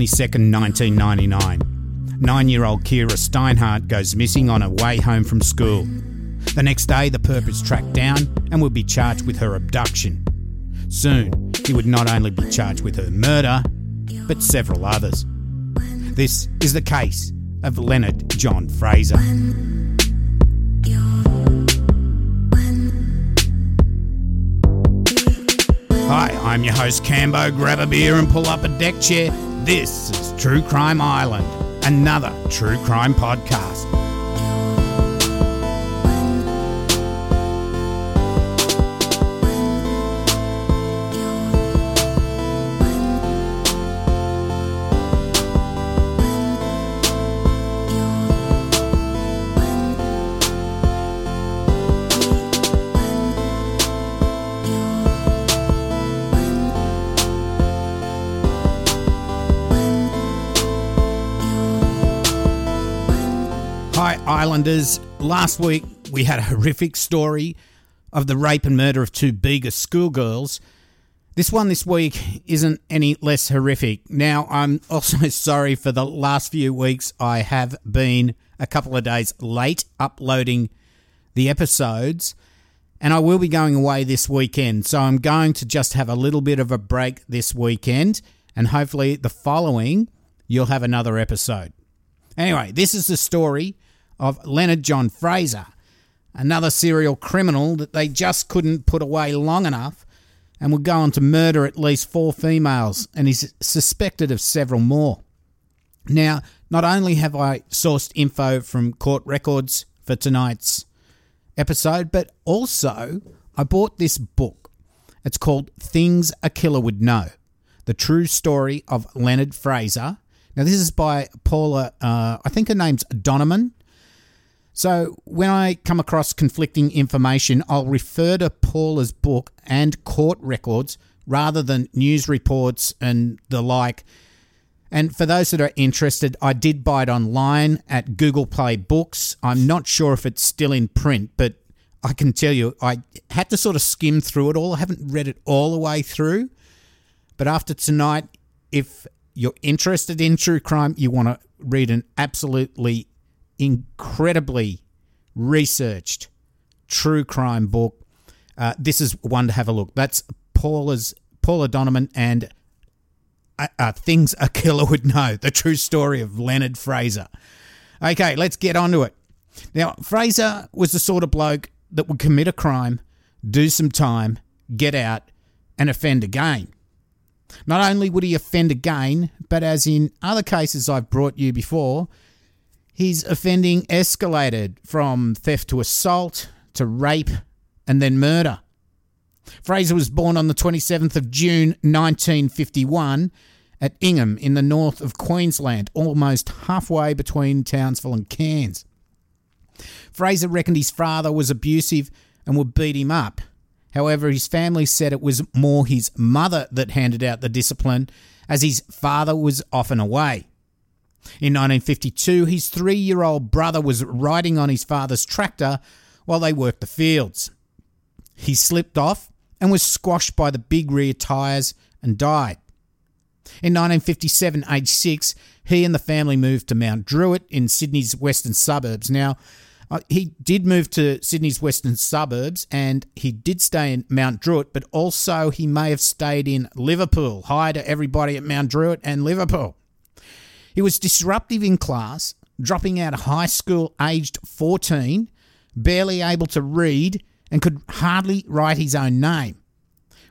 22nd, 1999. Nine year old Keyra Steinhardt goes missing on her way home from school. The next day, the perp is tracked down and will be charged with her abduction. Soon, he would not only be charged with her murder, but several others. This is the case of Leonard John Fraser. Hi, I'm your host Cambo. Grab a beer and pull up a deck chair. This is True Crime Island, another true crime podcast. Islanders. Last week we had a horrific story of the rape and murder of two Bega schoolgirls. This one this week isn't any less horrific. Now, I'm also sorry for the last few weeks. I have been a couple of days late uploading the episodes, and I will be going away this weekend. So I'm going to just have a little bit of a break this weekend, and hopefully the following you'll have another episode. Anyway, this is the story of Leonard John Fraser, another serial criminal that they just couldn't put away long enough and would go on to murder at least four females and is suspected of several more. Now, not only have I sourced info from court records for tonight's episode, but also I bought this book. It's called Things a Killer Would Know The True Story of Leonard Fraser. Now, this is by Paula, uh, I think her name's Donovan. So, when I come across conflicting information, I'll refer to Paula's book and court records rather than news reports and the like. And for those that are interested, I did buy it online at Google Play Books. I'm not sure if it's still in print, but I can tell you, I had to sort of skim through it all. I haven't read it all the way through. But after tonight, if you're interested in true crime, you want to read an absolutely incredibly researched true crime book. Uh, this is one to have a look. That's Paula's Paula Donovan and uh, uh, things a killer would know: the true story of Leonard Fraser. Okay, let's get on to it. Now, Fraser was the sort of bloke that would commit a crime, do some time, get out, and offend again. Not only would he offend again, but as in other cases I've brought you before, his offending escalated from theft to assault to rape and then murder. Fraser was born on the 27th of June 1951 at Ingham in the north of Queensland, almost halfway between Townsville and Cairns. Fraser reckoned his father was abusive and would beat him up. However, his family said it was more his mother that handed out the discipline, as his father was often away. In 1952, his three year old brother was riding on his father's tractor while they worked the fields. He slipped off and was squashed by the big rear tyres and died. In 1957, aged six, he and the family moved to Mount Druitt in Sydney's western suburbs. Now, uh, he did move to Sydney's western suburbs and he did stay in Mount Druitt, but also he may have stayed in Liverpool. Hi to everybody at Mount Druitt and Liverpool. He was disruptive in class, dropping out of high school aged 14, barely able to read, and could hardly write his own name.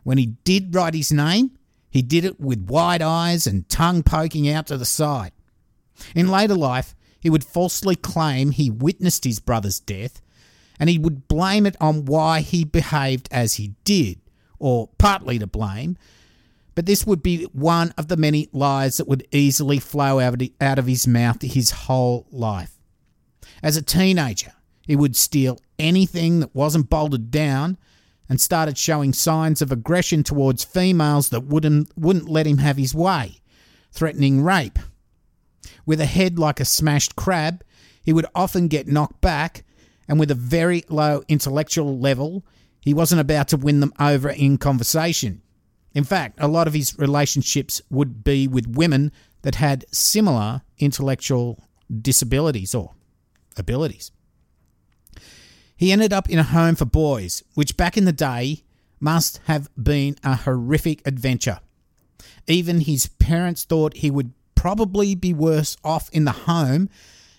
When he did write his name, he did it with wide eyes and tongue poking out to the side. In later life, he would falsely claim he witnessed his brother's death, and he would blame it on why he behaved as he did, or partly to blame. But this would be one of the many lies that would easily flow out of his mouth his whole life. As a teenager, he would steal anything that wasn't bolted down and started showing signs of aggression towards females that wouldn't, wouldn't let him have his way, threatening rape, with a head like a smashed crab, he would often get knocked back, and with a very low intellectual level, he wasn't about to win them over in conversation. In fact, a lot of his relationships would be with women that had similar intellectual disabilities or abilities. He ended up in a home for boys, which back in the day must have been a horrific adventure. Even his parents thought he would probably be worse off in the home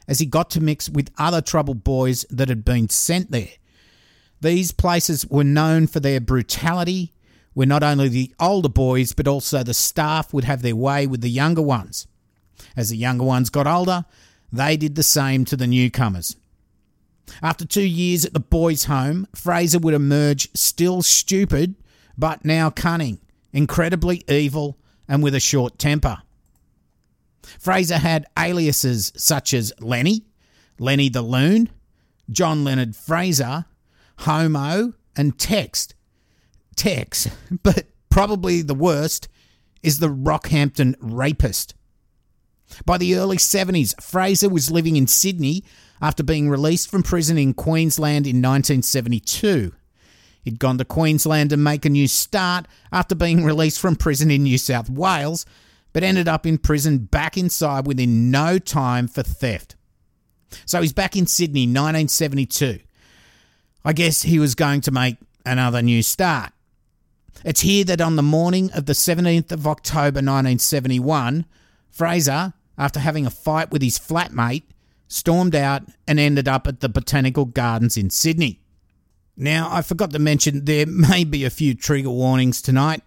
as he got to mix with other troubled boys that had been sent there. These places were known for their brutality, where not only the older boys but also the staff would have their way with the younger ones. As the younger ones got older, they did the same to the newcomers. After two years at the boys' home, Fraser would emerge still stupid, but now cunning, incredibly evil, and with a short temper. Fraser had aliases such as Lenny, Lenny the Loon, John Leonard Fraser, Homo, and Text. Tex, but probably the worst is the Rockhampton rapist. By the early 70s, Fraser was living in Sydney after being released from prison in Queensland in 1972. He'd gone to Queensland to make a new start after being released from prison in New South Wales, but ended up in prison back inside within no time for theft. So he's back in Sydney 1972. I guess he was going to make another new start. It's here that on the morning of the 17th of October 1971, Fraser, after having a fight with his flatmate, stormed out and ended up at the Botanical Gardens in Sydney. Now, I forgot to mention there may be a few trigger warnings tonight.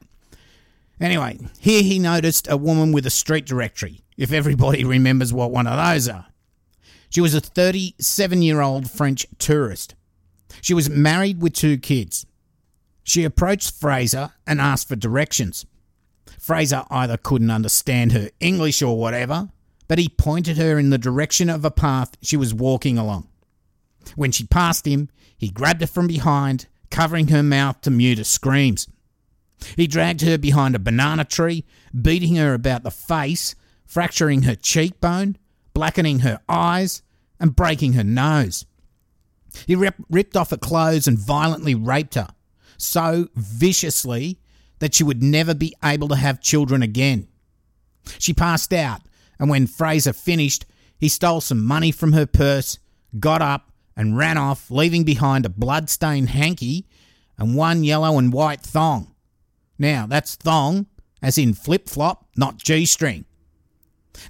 Anyway, here he noticed a woman with a street directory, if everybody remembers what one of those are. She was a 37 year old French tourist. She was married with two kids. She approached Fraser and asked for directions. Fraser either couldn't understand her English or whatever, but he pointed her in the direction of a path she was walking along. When she passed him, he grabbed her from behind, covering her mouth to mute her screams. He dragged her behind a banana tree, beating her about the face, fracturing her cheekbone, blackening her eyes, and breaking her nose. He rip- ripped off her clothes and violently raped her, so viciously that she would never be able to have children again. She passed out, and when Fraser finished, he stole some money from her purse, got up, and ran off, leaving behind a blood-stained hanky and one yellow and white thong. Now, that's thong, as in flip flop, not G string.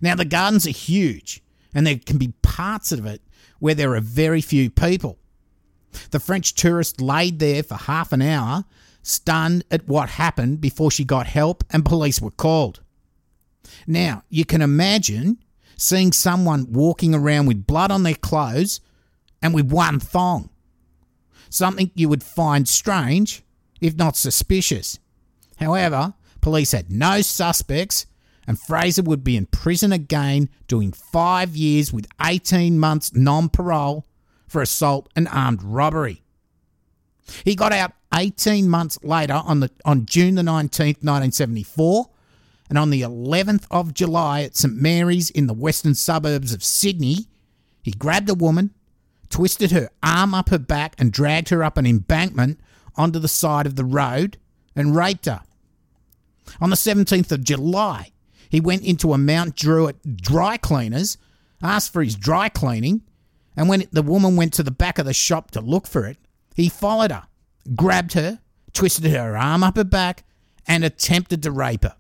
Now, the gardens are huge, and there can be parts of it where there are very few people. The French tourist laid there for half an hour, stunned at what happened before she got help and police were called. Now, you can imagine seeing someone walking around with blood on their clothes and with one thong. Something you would find strange, if not suspicious. However, police had no suspects, and Fraser would be in prison again, doing five years with 18 months non parole for assault and armed robbery. He got out 18 months later on, the, on June the 19th, 1974, and on the 11th of July at St Mary's in the western suburbs of Sydney, he grabbed a woman, twisted her arm up her back, and dragged her up an embankment onto the side of the road and raped her. On the 17th of July, he went into a Mount Druitt dry cleaners, asked for his dry cleaning, and when the woman went to the back of the shop to look for it, he followed her, grabbed her, twisted her arm up her back, and attempted to rape her.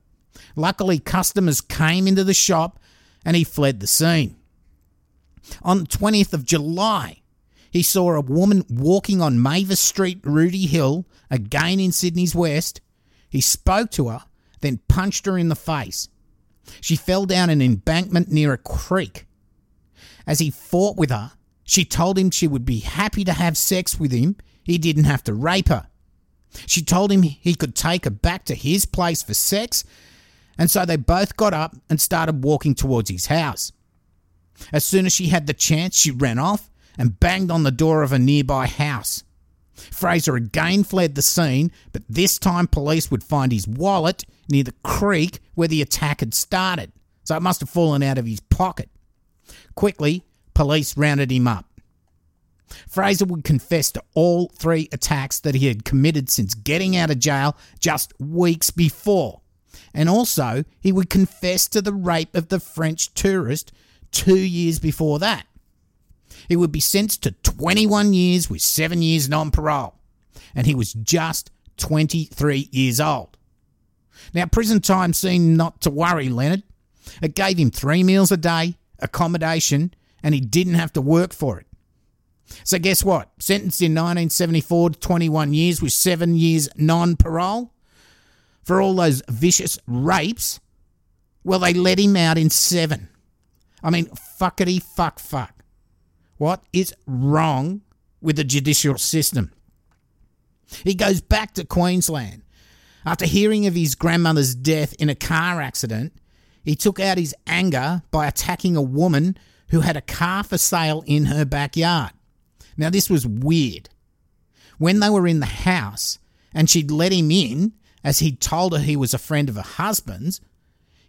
Luckily, customers came into the shop and he fled the scene. On the 20th of July, he saw a woman walking on Mavis Street, Rooty Hill, again in Sydney's West. He spoke to her, then punched her in the face. She fell down an embankment near a creek. As he fought with her, she told him she would be happy to have sex with him. He didn't have to rape her. She told him he could take her back to his place for sex, and so they both got up and started walking towards his house. As soon as she had the chance, she ran off and banged on the door of a nearby house. Fraser again fled the scene, but this time police would find his wallet near the creek where the attack had started, so it must have fallen out of his pocket. Quickly, police rounded him up. Fraser would confess to all three attacks that he had committed since getting out of jail just weeks before. And also, he would confess to the rape of the French tourist two years before that. He would be sentenced to 21 years with seven years non parole. And he was just 23 years old. Now, prison time seemed not to worry Leonard. It gave him three meals a day, accommodation, and he didn't have to work for it. So, guess what? Sentenced in 1974 to 21 years with seven years non parole for all those vicious rapes. Well, they let him out in seven. I mean, fuckity fuck fuck. What is wrong with the judicial system? He goes back to Queensland. After hearing of his grandmother's death in a car accident, he took out his anger by attacking a woman who had a car for sale in her backyard. Now, this was weird. When they were in the house and she'd let him in, as he'd told her he was a friend of her husband's,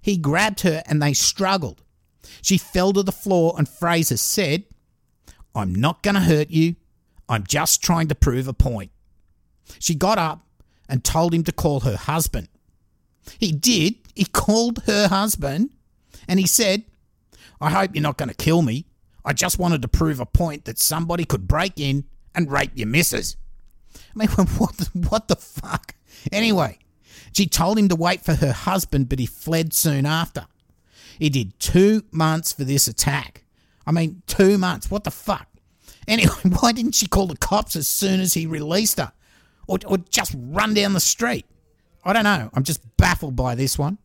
he grabbed her and they struggled. She fell to the floor, and Fraser said, I'm not going to hurt you. I'm just trying to prove a point. She got up and told him to call her husband. He did. He called her husband and he said, I hope you're not going to kill me. I just wanted to prove a point that somebody could break in and rape your missus. I mean, what the, what the fuck? Anyway, she told him to wait for her husband, but he fled soon after. He did two months for this attack. I mean, two months. What the fuck? Anyway, why didn't she call the cops as soon as he released her? Or, or just run down the street? I don't know. I'm just baffled by this one.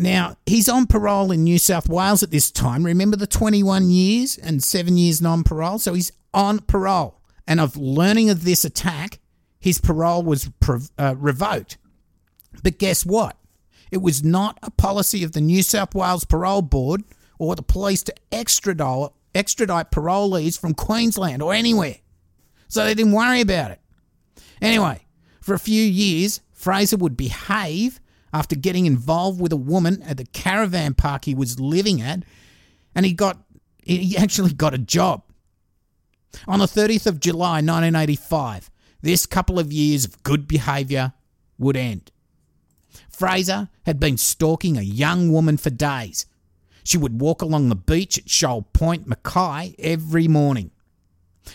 Now, he's on parole in New South Wales at this time. Remember the 21 years and seven years non parole? So he's on parole. And of learning of this attack, his parole was uh, revoked. But guess what? It was not a policy of the New South Wales Parole Board or the police to extradite, extradite parolees from Queensland or anywhere. So they didn't worry about it. Anyway, for a few years, Fraser would behave after getting involved with a woman at the caravan park he was living at, and he got he actually got a job. On the 30th of July 1985, this couple of years of good behaviour would end. Fraser had been stalking a young woman for days. She would walk along the beach at Shoal Point, Mackay, every morning.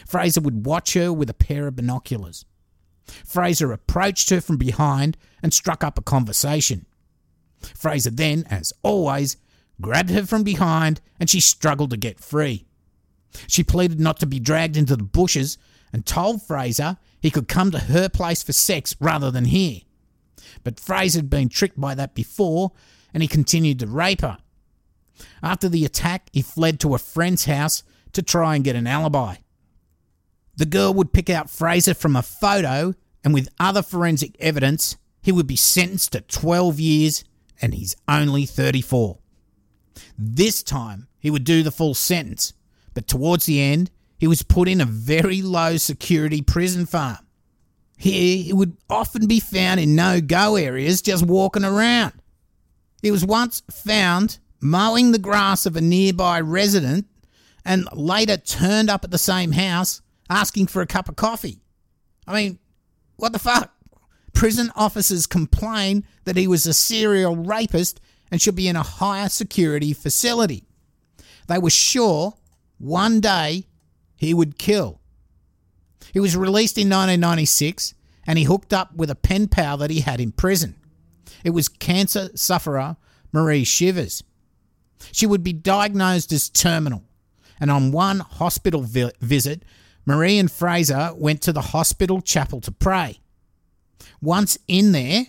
Fraser would watch her with a pair of binoculars. Fraser approached her from behind and struck up a conversation. Fraser then, as always, grabbed her from behind and she struggled to get free. She pleaded not to be dragged into the bushes and told Fraser he could come to her place for sex rather than here. But Fraser had been tricked by that before and he continued to rape her. After the attack, he fled to a friend's house to try and get an alibi. The girl would pick out Fraser from a photo, and with other forensic evidence, he would be sentenced to 12 years, and he's only 34. This time, he would do the full sentence, but towards the end, he was put in a very low security prison farm. Here, he would often be found in no go areas just walking around. He was once found mowing the grass of a nearby resident and later turned up at the same house asking for a cup of coffee. I mean, what the fuck? Prison officers complain that he was a serial rapist and should be in a higher security facility. They were sure one day he would kill. He was released in 1996 and he hooked up with a pen pal that he had in prison. It was cancer sufferer Marie Shivers. She would be diagnosed as terminal, and on one hospital vi- visit, Marie and Fraser went to the hospital chapel to pray. Once in there,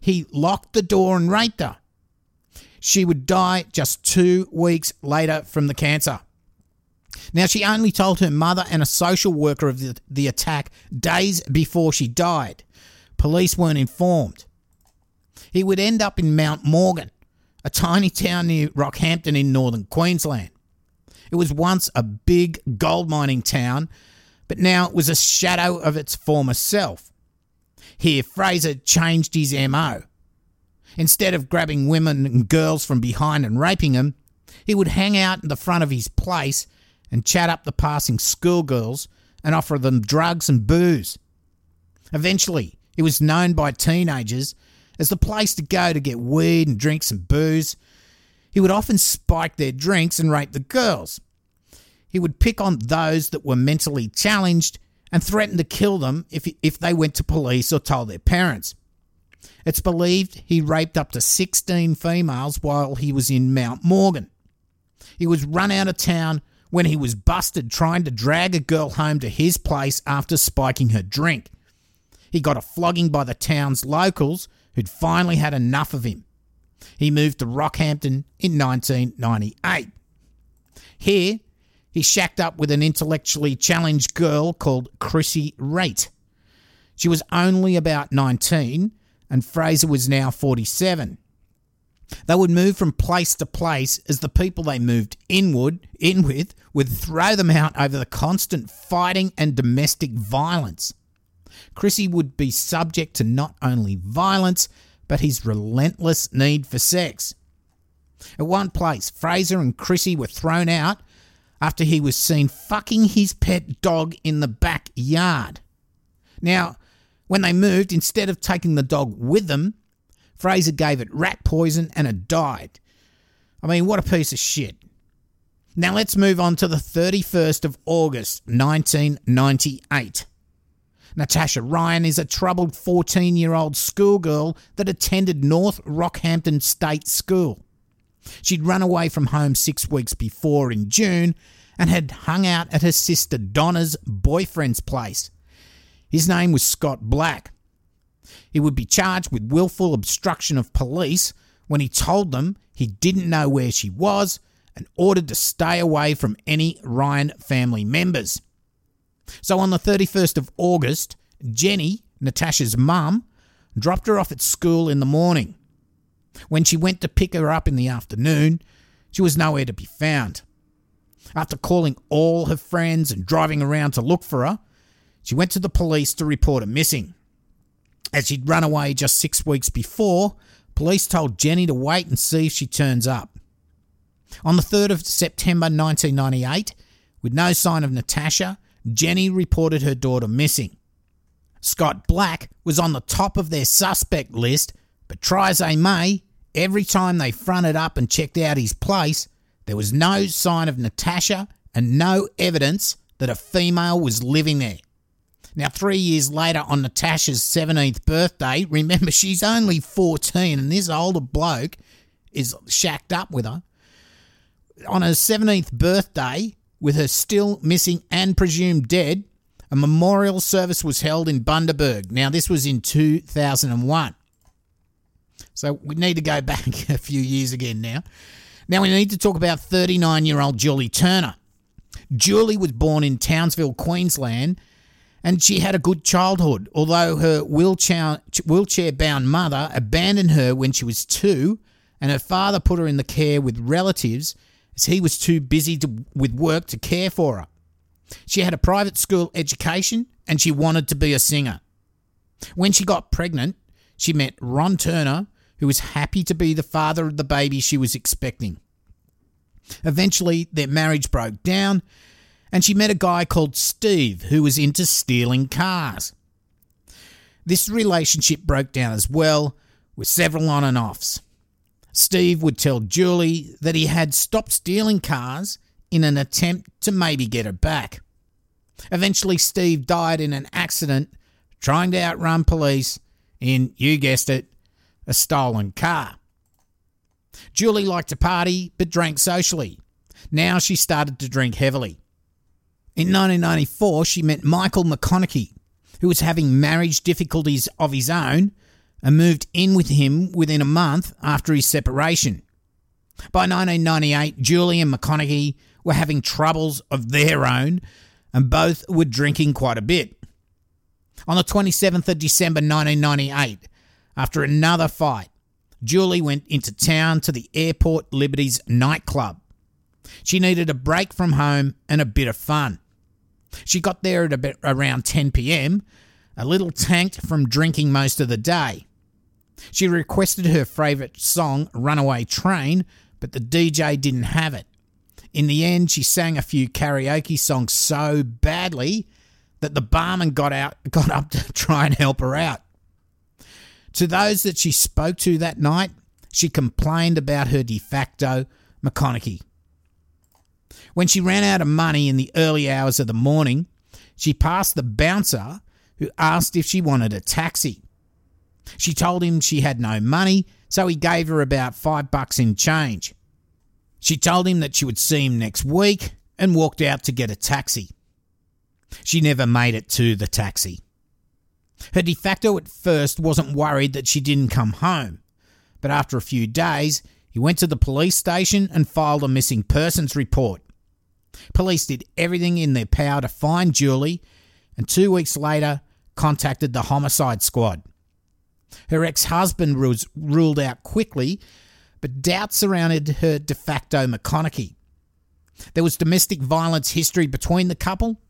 he locked the door and raped her. She would die just two weeks later from the cancer. Now, she only told her mother and a social worker of the, the attack days before she died. Police weren't informed. He would end up in Mount Morgan, a tiny town near Rockhampton in northern Queensland. It was once a big gold mining town, but now it was a shadow of its former self. Here, Fraser changed his MO. Instead of grabbing women and girls from behind and raping them, he would hang out in the front of his place and chat up the passing schoolgirls and offer them drugs and booze. Eventually, it was known by teenagers as the place to go to get weed and drink some booze. He would often spike their drinks and rape the girls. He would pick on those that were mentally challenged and threaten to kill them if, if they went to police or told their parents. It's believed he raped up to 16 females while he was in Mount Morgan. He was run out of town when he was busted trying to drag a girl home to his place after spiking her drink. He got a flogging by the town's locals who'd finally had enough of him. He moved to Rockhampton in 1998. Here, he shacked up with an intellectually challenged girl called Chrissy Raitt. She was only about 19, and Fraser was now 47. They would move from place to place as the people they moved inward in with would throw them out over the constant fighting and domestic violence. Chrissy would be subject to not only violence, but his relentless need for sex. At one place, Fraser and Chrissy were thrown out after he was seen fucking his pet dog in the backyard. Now, when they moved, instead of taking the dog with them, Fraser gave it rat poison and it died. I mean, what a piece of shit. Now let's move on to the 31st of August 1998. Natasha Ryan is a troubled 14 year old schoolgirl that attended North Rockhampton State School. She'd run away from home six weeks before in June and had hung out at her sister Donna's boyfriend's place. His name was Scott Black. He would be charged with willful obstruction of police when he told them he didn't know where she was and ordered to stay away from any Ryan family members. So on the 31st of August, Jenny, Natasha's mum, dropped her off at school in the morning. When she went to pick her up in the afternoon, she was nowhere to be found. After calling all her friends and driving around to look for her, she went to the police to report her missing. As she'd run away just six weeks before, police told Jenny to wait and see if she turns up. On the 3rd of September 1998, with no sign of Natasha, Jenny reported her daughter missing. Scott Black was on the top of their suspect list, but try as they may, every time they fronted up and checked out his place, there was no sign of Natasha and no evidence that a female was living there. Now, three years later, on Natasha's 17th birthday, remember she's only 14 and this older bloke is shacked up with her. On her 17th birthday, with her still missing and presumed dead, a memorial service was held in Bundaberg. Now, this was in 2001. So we need to go back a few years again now. Now, we need to talk about 39 year old Julie Turner. Julie was born in Townsville, Queensland, and she had a good childhood, although her wheelchair, bound mother abandoned her when she was two, and her father put her in the care with relatives as he was too busy to, with work to care for her. She had a private school education and she wanted to be a singer. When she got pregnant, she met Ron Turner, who was happy to be the father of the baby she was expecting. Eventually, their marriage broke down, and she met a guy called Steve who was into stealing cars. This relationship broke down as well, with several on and offs. Steve would tell Julie that he had stopped stealing cars in an attempt to maybe get her back. Eventually, Steve died in an accident trying to outrun police in, you guessed it, a stolen car. Julie liked to party but drank socially. Now she started to drink heavily. In 1994, she met Michael McConaughey, who was having marriage difficulties of his own and moved in with him within a month after his separation. By 1998, Julie and McConaughey were having troubles of their own, and both were drinking quite a bit. On the 27th of December 1998, after another fight, Julie went into town to the Airport Liberties nightclub. She needed a break from home and a bit of fun. She got there at about around 10 pm, a little tanked from drinking most of the day. She requested her favourite song, Runaway Train, but the DJ didn't have it. In the end, she sang a few karaoke songs so badly that the barman got out got up to try and help her out. To those that she spoke to that night, she complained about her de facto McConaughey. When she ran out of money in the early hours of the morning, she passed the bouncer who asked if she wanted a taxi. She told him she had no money, so he gave her about five bucks in change. She told him that she would see him next week and walked out to get a taxi. She never made it to the taxi. Her de facto at first wasn't worried that she didn't come home, but after a few days, he went to the police station and filed a missing persons report. Police did everything in their power to find Julie, and two weeks later contacted the homicide squad. Her ex husband was ruled out quickly, but doubts surrounded her de facto McConaughey. There was domestic violence history between the couple,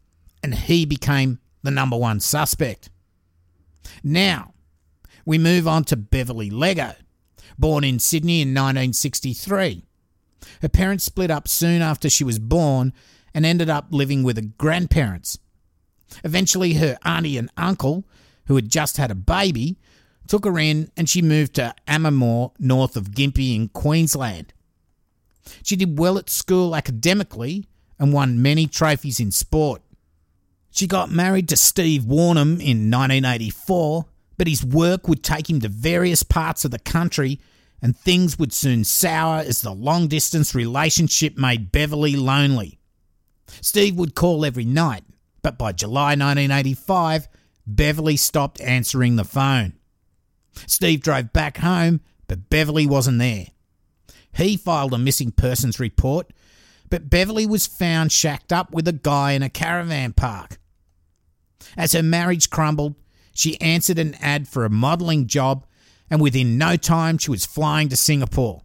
and he became the number one suspect. Now, we move on to Beverly Leggo, born in Sydney in 1963. Her parents split up soon after she was born and ended up living with her grandparents. Eventually, her auntie and uncle, who had just had a baby, took her in and she moved to Amamoor, north of Gympie in Queensland. She did well at school academically and won many trophies in sport. She got married to Steve Warnham in 1984, but his work would take him to various parts of the country and things would soon sour as the long distance relationship made Beverly lonely. Steve would call every night, but by July 1985, Beverly stopped answering the phone. Steve drove back home, but Beverly wasn't there. He filed a missing persons report, but Beverly was found shacked up with a guy in a caravan park. As her marriage crumbled, she answered an ad for a modelling job, and within no time she was flying to Singapore.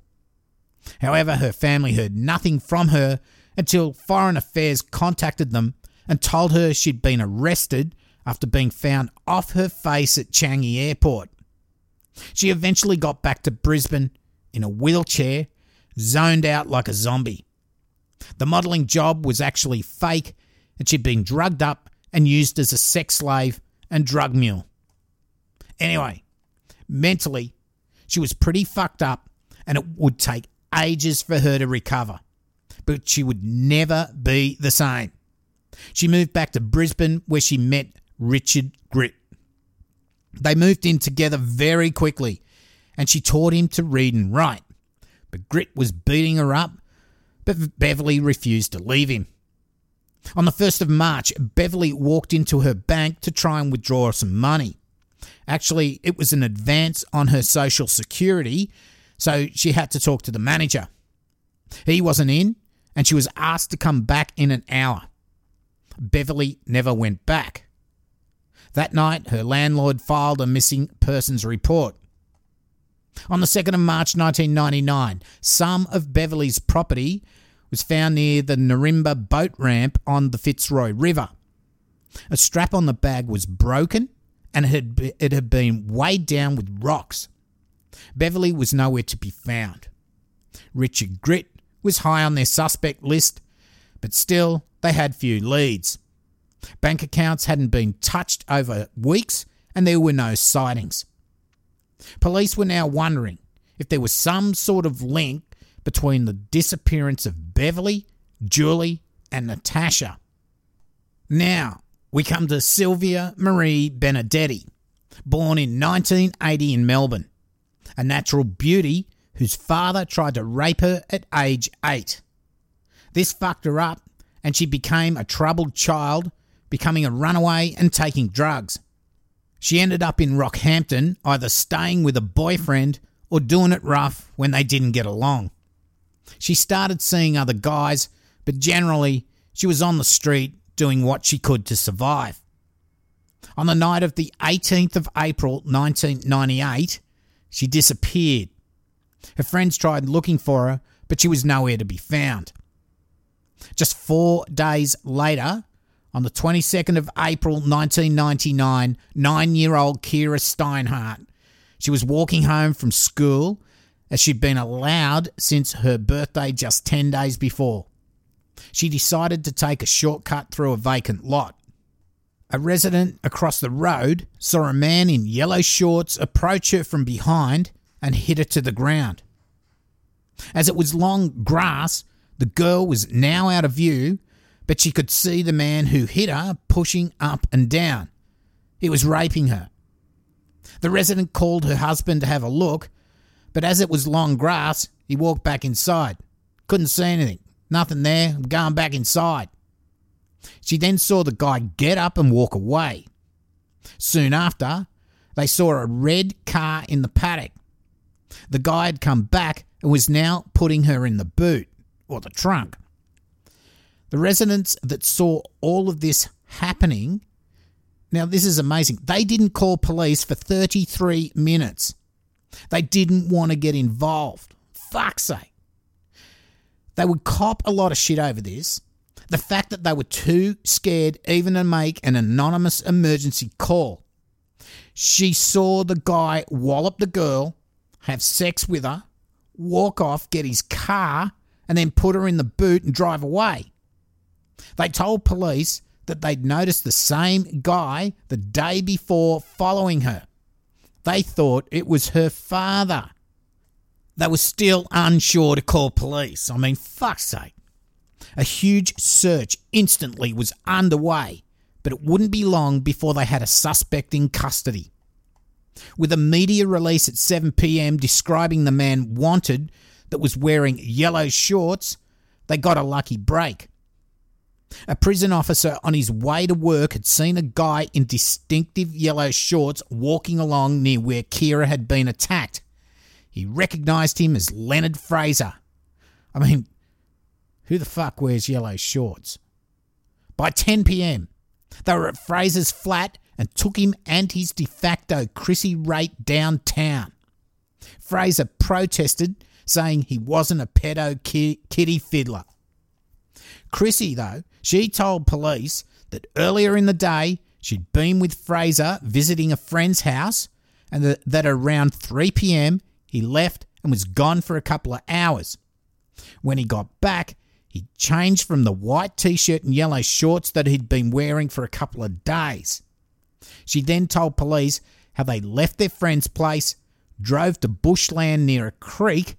However, her family heard nothing from her until Foreign Affairs contacted them and told her she'd been arrested after being found off her face at Changi Airport. She eventually got back to Brisbane in a wheelchair, zoned out like a zombie. The modelling job was actually fake, and she'd been drugged up and used as a sex slave and drug mule. Anyway, mentally, she was pretty fucked up, and it would take ages for her to recover. But she would never be the same. She moved back to Brisbane where she met Richard Gritt. They moved in together very quickly, and she taught him to read and write. But Gritt was beating her up, but Beverly refused to leave him. On the 1st of March, Beverly walked into her bank to try and withdraw some money. Actually, it was an advance on her social security, so she had to talk to the manager. He wasn't in, and she was asked to come back in an hour. Beverly never went back. That night, her landlord filed a missing persons report. On the 2nd of March 1999, some of Beverly's property was found near the Narimba boat ramp on the Fitzroy River. A strap on the bag was broken and it had, it had been weighed down with rocks. Beverly was nowhere to be found. Richard Gritt was high on their suspect list, but still, they had few leads. Bank accounts hadn't been touched over weeks and there were no sightings. Police were now wondering if there was some sort of link between the disappearance of Beverly, Julie, and Natasha. Now, we come to Sylvia Marie Benedetti, born in 1980 in Melbourne, a natural beauty whose father tried to rape her at age 8. This fucked her up, and she became a troubled child becoming a runaway and taking drugs. She ended up in Rockhampton, either staying with a boyfriend or doing it rough when they didn't get along. She started seeing other guys, but generally, she was on the street doing what she could to survive. On the night of the 18th of April 1998, she disappeared. Her friends tried looking for her, but she was nowhere to be found. Just four days later, on the 22nd of April 1999, nine year old Keyra Steinhardt. She was walking home from school as she'd been allowed since her birthday just 10 days before. She decided to take a shortcut through a vacant lot. A resident across the road saw a man in yellow shorts approach her from behind and hit her to the ground. As it was long grass, the girl was now out of view, but she could see the man who hit her pushing up and down. He was raping her. The resident called her husband to have a look, but as it was long grass, he walked back inside. Couldn't see anything. Nothing there. I'm going back inside. She then saw the guy get up and walk away. Soon after, they saw a red car in the paddock. The guy had come back and was now putting her in the boot, or the trunk. The residents that saw all of this happening, now this is amazing, they didn't call police for 33 minutes. They didn't want to get involved. Fuck's sake. They would cop a lot of shit over this. The fact that they were too scared even to make an anonymous emergency call. She saw the guy wallop the girl, have sex with her, walk off, get his car, and then put her in the boot and drive away. They told police that they'd noticed the same guy the day before following her. They thought it was her father. They were still unsure to call police. I mean, fuck's sake. A huge search instantly was underway, but it wouldn't be long before they had a suspect in custody. With a media release at 7 pm describing the man wanted that was wearing yellow shorts, they got a lucky break. A prison officer on his way to work had seen a guy in distinctive yellow shorts walking along near where Keyra had been attacked. He recognised him as Leonard Fraser. I mean, who the fuck wears yellow shorts? By 10 pm, they were at Fraser's flat and took him and his de facto Chrissy Raitt downtown. Fraser protested, saying he wasn't a pedo kitty fiddler. Chrissy, though, she told police that earlier in the day she'd been with Fraser visiting a friend's house and that, around 3 pm he left and was gone for a couple of hours. When he got back, he changed from the white t shirt and yellow shorts that he'd been wearing for a couple of days. She then told police how they left their friend's place, drove to bushland near a creek,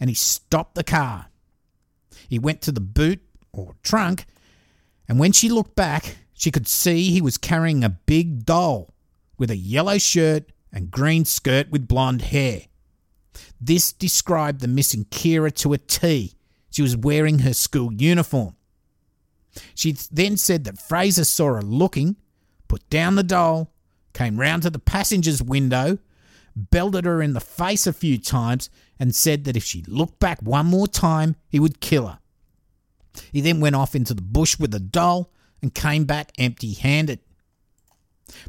and he stopped the car. He went to the boot or trunk, and when she looked back, she could see he was carrying a big doll with a yellow shirt and green skirt with blonde hair. This described the missing Keyra to a T she was wearing her school uniform. She then said that Fraser saw her looking, put down the doll, came round to the passenger's window, belted her in the face a few times, and said that if she looked back one more time, he would kill her. He then went off into the bush with the doll and came back empty handed.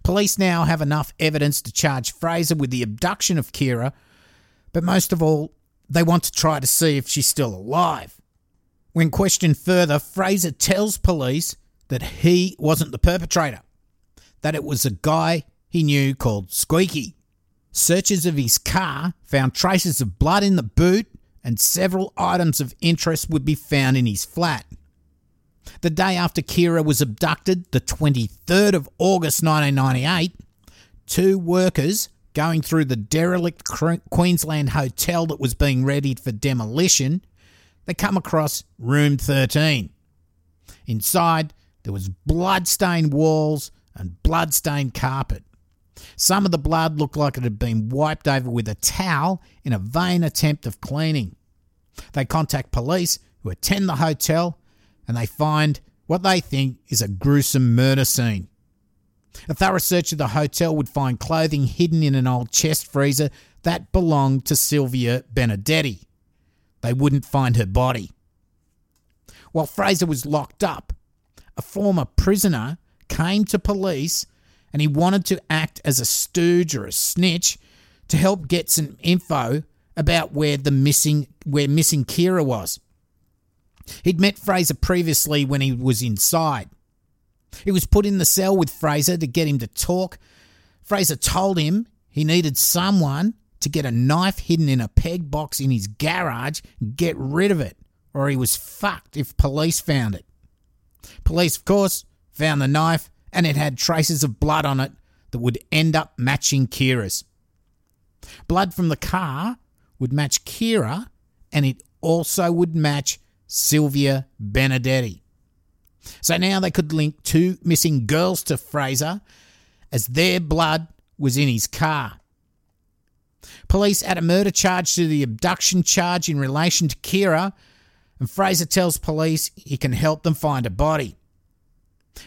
Police now have enough evidence to charge Fraser with the abduction of Keyra, but most of all, they want to try to see if she's still alive. When questioned further, Fraser tells police that he wasn't the perpetrator, that it was a guy he knew called Squeaky. Searches of his car found traces of blood in the boot, and several items of interest would be found in his flat. The day after Keyra was abducted, the 23rd of August 1998, two workers going through the derelict Queensland hotel that was being readied for demolition, they come across room 13. Inside, there was blood-stained walls and blood-stained carpet. Some of the blood looked like it had been wiped over with a towel in a vain attempt of cleaning. They contact police who attend the hotel and they find what they think is a gruesome murder scene. A thorough search of the hotel would find clothing hidden in an old chest freezer that belonged to Sylvia Benedetti. They wouldn't find her body. While Fraser was locked up, a former prisoner came to police and he wanted to act as a stooge or a snitch to help get some info about where the missing where missing Keyra was. He'd met Fraser previously when he was inside. He was put in the cell with Fraser to get him to talk. Fraser told him he needed someone to get a knife hidden in a peg box in his garage and get rid of it, or he was fucked if police found it. Police, of course, found the knife and it had traces of blood on it that would end up matching Keyra's. Blood from the car would match Keyra, and it also would match Sylvia Benedetti. So now they could link two missing girls to Fraser as their blood was in his car. Police add a murder charge to the abduction charge in relation to Keyra, and Fraser tells police he can help them find a body.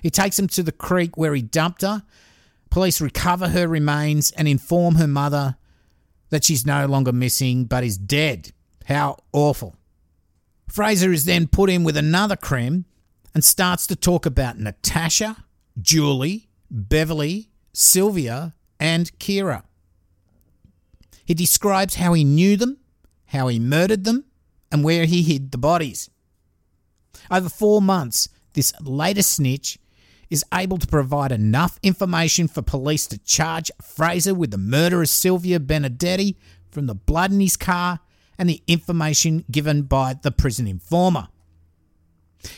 He takes him to the creek where he dumped her. Police recover her remains and inform her mother that she's no longer missing but is dead. How awful. Fraser is then put in with another crim and starts to talk about Natasha, Julie, Beverly, Sylvia, and Keyra. He describes how he knew them, how he murdered them, and where he hid the bodies. Over four months, this latest snitch is able to provide enough information for police to charge Fraser with the murder of Sylvia Benedetti from the blood in his car and the information given by the prison informer.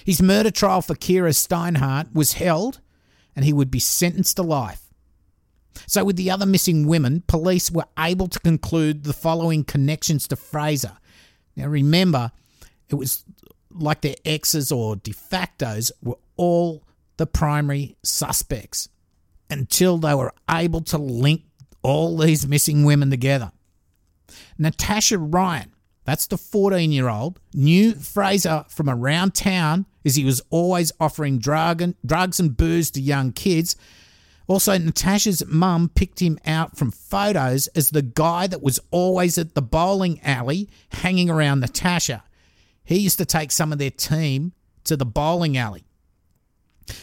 His murder trial for Keyra Steinhardt was held and he would be sentenced to life. So, with the other missing women, police were able to conclude the following connections to Fraser. Now, remember, it was like their exes or de factos were all the primary suspects until they were able to link all these missing women together. Natasha Ryan, that's the 14 year old, knew Fraser from around town as he was always offering drug and, drugs and booze to young kids. Also, Natasha's mum picked him out from photos as the guy that was always at the bowling alley hanging around Natasha. He used to take some of their team to the bowling alley.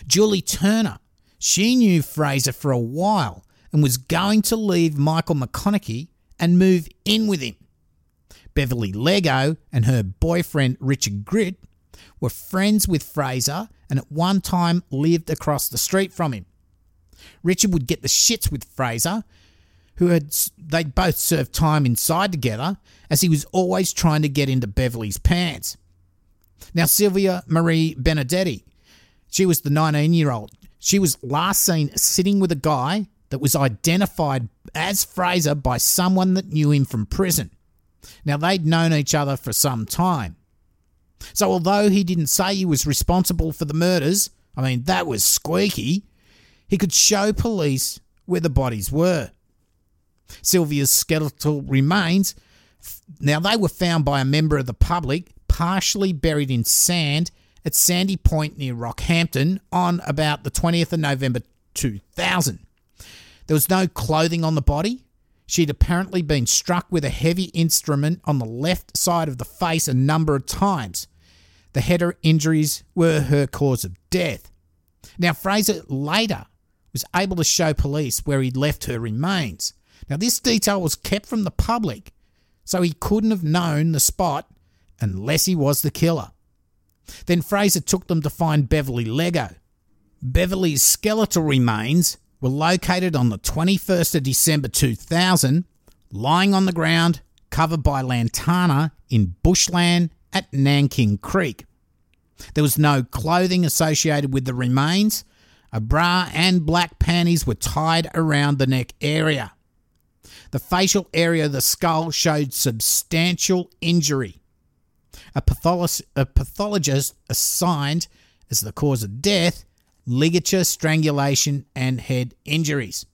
Julie Turner, she knew Fraser for a while and was going to leave Michael McConaughey and move in with him. Beverly Leggo and her boyfriend Richard Gritt were friends with Fraser and at one time lived across the street from him. Richard would get the shits with Fraser, who had they'd both served time inside together, as he was always trying to get into Beverly's pants. Now Sylvia Marie Benedetti she was the 19 year old. She was last seen sitting with a guy that was identified as Fraser by someone that knew him from prison. Now, they'd known each other for some time. So, although he didn't say he was responsible for the murders, I mean, that was squeaky, he could show police where the bodies were. Sylvia's skeletal remains, now they were found by a member of the public, partially buried in sand at Sandy Point near Rockhampton on about the 20th of November 2000. There was no clothing on the body. She'd apparently been struck with a heavy instrument on the left side of the face a number of times. The head injuries were her cause of death. Now, Fraser later was able to show police where he'd left her remains. Now, this detail was kept from the public, so he couldn't have known the spot unless he was the killer. Then Fraser took them to find Beverly Leggo. Beverly's skeletal remains were located on the 21st of December 2000, lying on the ground, covered by lantana in bushland at Nankin Creek. There was no clothing associated with the remains. A bra and black panties were tied around the neck area. The facial area of the skull showed substantial injury a, patholog- a pathologist assigned as the cause of death ligature, strangulation, and head injuries.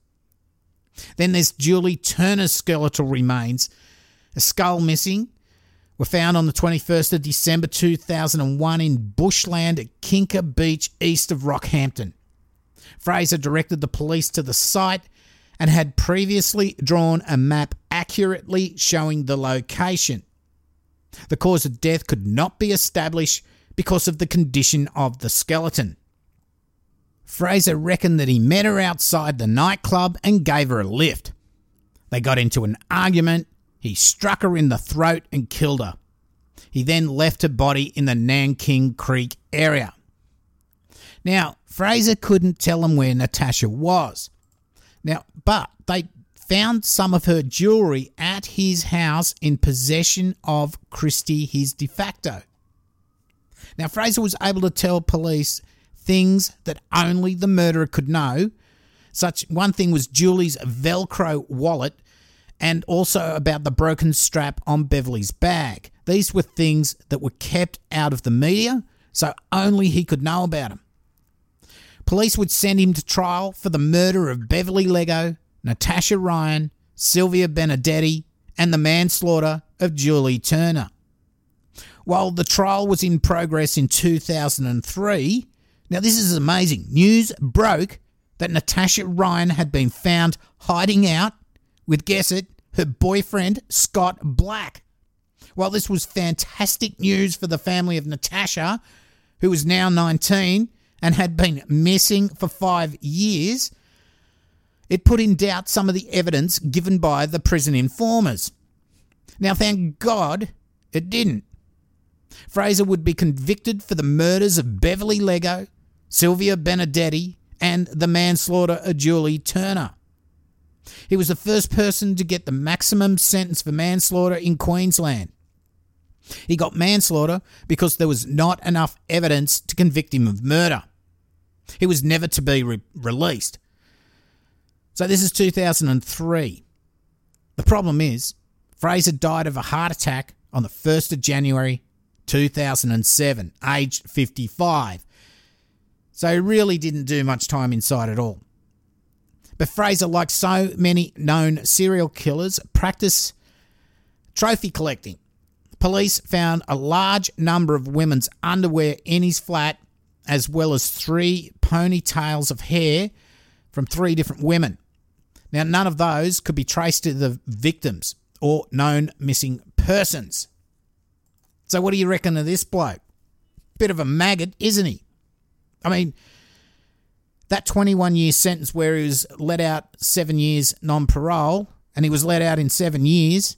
Then there's Julie Turner's skeletal remains. A skull missing were found on the 21st of December 2001 in bushland at Kinka Beach, east of Rockhampton. Fraser directed the police to the site and had previously drawn a map accurately showing the location. The cause of death could not be established because of the condition of the skeleton. Fraser reckoned that he met her outside the nightclub and gave her a lift. They got into an argument. He struck her in the throat and killed her. He then left her body in the Nankin Creek area. Now, Fraser couldn't tell him where Natasha was. Now, but they found some of her jewelry at his house in possession of Christie, his de facto. Now, Fraser was able to tell police things that only the murderer could know. Such one thing was Julie's Velcro wallet and also about the broken strap on Beverly's bag. These were things that were kept out of the media, so only he could know about them. Police would send him to trial for the murder of Beverly Leggo, Natasha Ryan, Sylvia Benedetti, and the manslaughter of Julie Turner. While the trial was in progress in 2003, now this is amazing. News broke that Natasha Ryan had been found hiding out with, guess it, her boyfriend, Scott Black. While this was fantastic news for the family of Natasha, who was now 19 and had been missing for five years, it put in doubt some of the evidence given by the prison informers. Now, thank God it didn't. Fraser would be convicted for the murders of Beverly Leggo, Sylvia Benedetti, and the manslaughter of Julie Turner. He was the first person to get the maximum sentence for manslaughter in Queensland. He got manslaughter because there was not enough evidence to convict him of murder. He was never to be re- released. So this is 2003. The problem is, Fraser died of a heart attack on the 1st of January 2007, aged 55. So he really didn't do much time inside at all. But Fraser, like so many known serial killers, practiced trophy collecting. Police found a large number of women's underwear in his flat, as well as three ponytails of hair from three different women. Now, none of those could be traced to the victims or known missing persons. So, what do you reckon of this bloke? Bit of a maggot, isn't he? I mean, that 21 year sentence where he was let out seven years non parole and he was let out in seven years,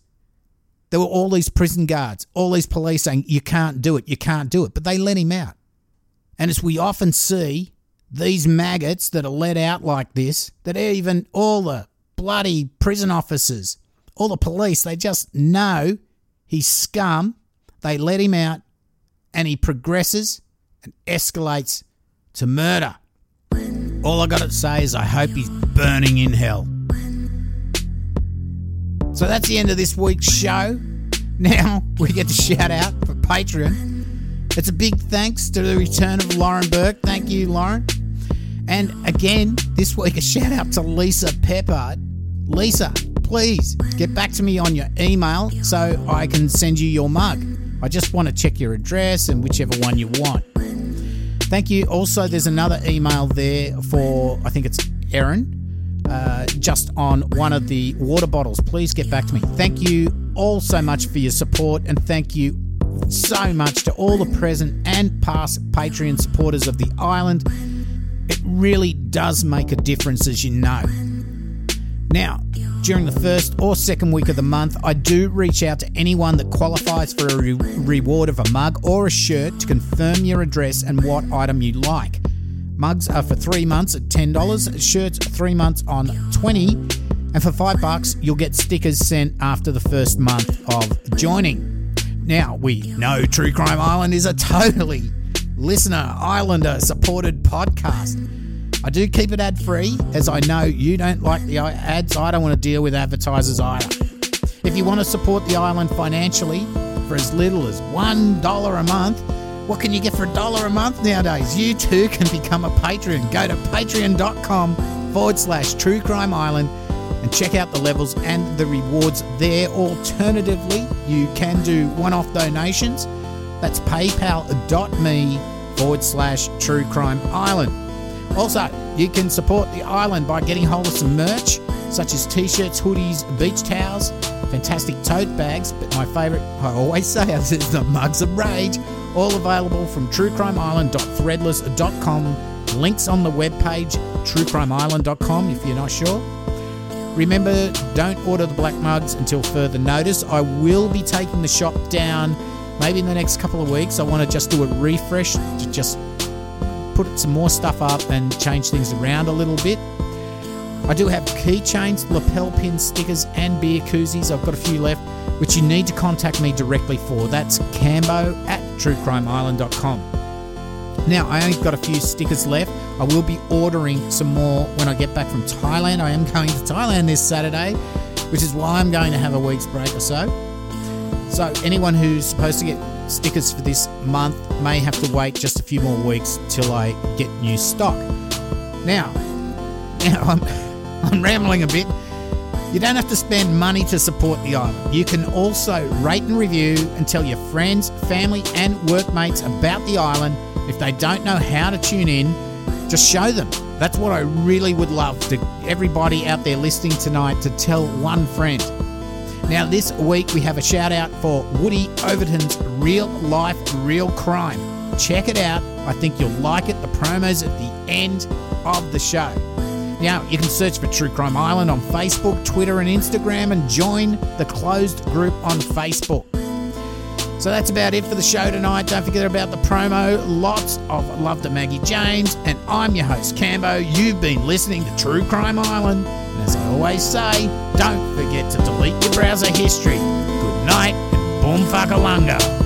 there were all these prison guards, all these police saying, You can't do it, you can't do it. But they let him out. And as we often see, these maggots that are let out like this, that even all the bloody prison officers, all the police, they just know he's scum. They let him out and he progresses and escalates to murder. All I got to say is I hope he's burning in hell. So that's the end of this week's show. Now we get to shout out for Patreon. It's a big thanks to the return of Lauren Burke. Thank you, Lauren. And again, this week a shout out to Lisa Peppard. Lisa, please get back to me on your email so I can send you your mug. I just want to check your address and whichever one you want. Thank you. Also, there's another email there for, I think it's Erin, uh, just on one of the water bottles. Please get back to me. Thank you all so much for your support, and thank you so much to all the present and past Patreon supporters of the island. It really does make a difference, as you know. Now, during the first or second week of the month, I do reach out to anyone that qualifies for a re- reward of a mug or a shirt to confirm your address and what item you like. Mugs are for three months at $10, shirts three months on 20 and for five bucks, you'll get stickers sent after the first month of joining. Now, we know True Crime Island is a totally listener, islander supported podcast. I do keep it ad free, as I know you don't like the ads. I don't want to deal with advertisers either. If you want to support the island financially for as little as $1 a month, what can you get for a dollar a month nowadays? You too can become a patron. Go to patreon.com forward slash true crime island and check out the levels and the rewards there. Alternatively, you can do one off donations. That's paypal.me forward slash true crime island. Also, you can support the island by getting hold of some merch, such as t shirts, hoodies, beach towels, fantastic tote bags, but my favourite, I always say, is the mugs of rage, all available from truecrimeisland.threadless.com. Links on the webpage, truecrimeisland.com, if you're not sure. Remember, don't order the black mugs until further notice. I will be taking the shop down maybe in the next couple of weeks. I want to just do a refresh to just put some more stuff up and change things around a little bit. I do have keychains, lapel pin stickers, and beer koozies. I've got a few left, which you need to contact me directly for. That's cambo at truecrimeisland.com. Now, I only got a few stickers left. I will be ordering some more when I get back from Thailand. I am going to Thailand this Saturday, which is why I'm going to have a week's break or so. So, anyone who's supposed to get stickers for this month may have to wait just a few more weeks till I get new stock. Now, now I'm, I'm rambling a bit. You don't have to spend money to support the island. You can also rate and review and tell your friends, family, and workmates about the island. If they don't know how to tune in, just show them. That's what I really would love to everybody out there listening tonight to tell one friend. Now, this week we have a shout out for Woody Overton's Real Life, Real Crime. Check it out. I think you'll like it. The promo's at the end of the show. Now, you can search for True Crime Island on Facebook, Twitter, and Instagram and join the closed group on Facebook. So that's about it for the show tonight. Don't forget about the promo. Lots of love to Maggie James. And I'm your host, Cambo. You've been listening to True Crime Island. And as I always say, don't forget to delete your browser history. Good night and boom fuckalunga.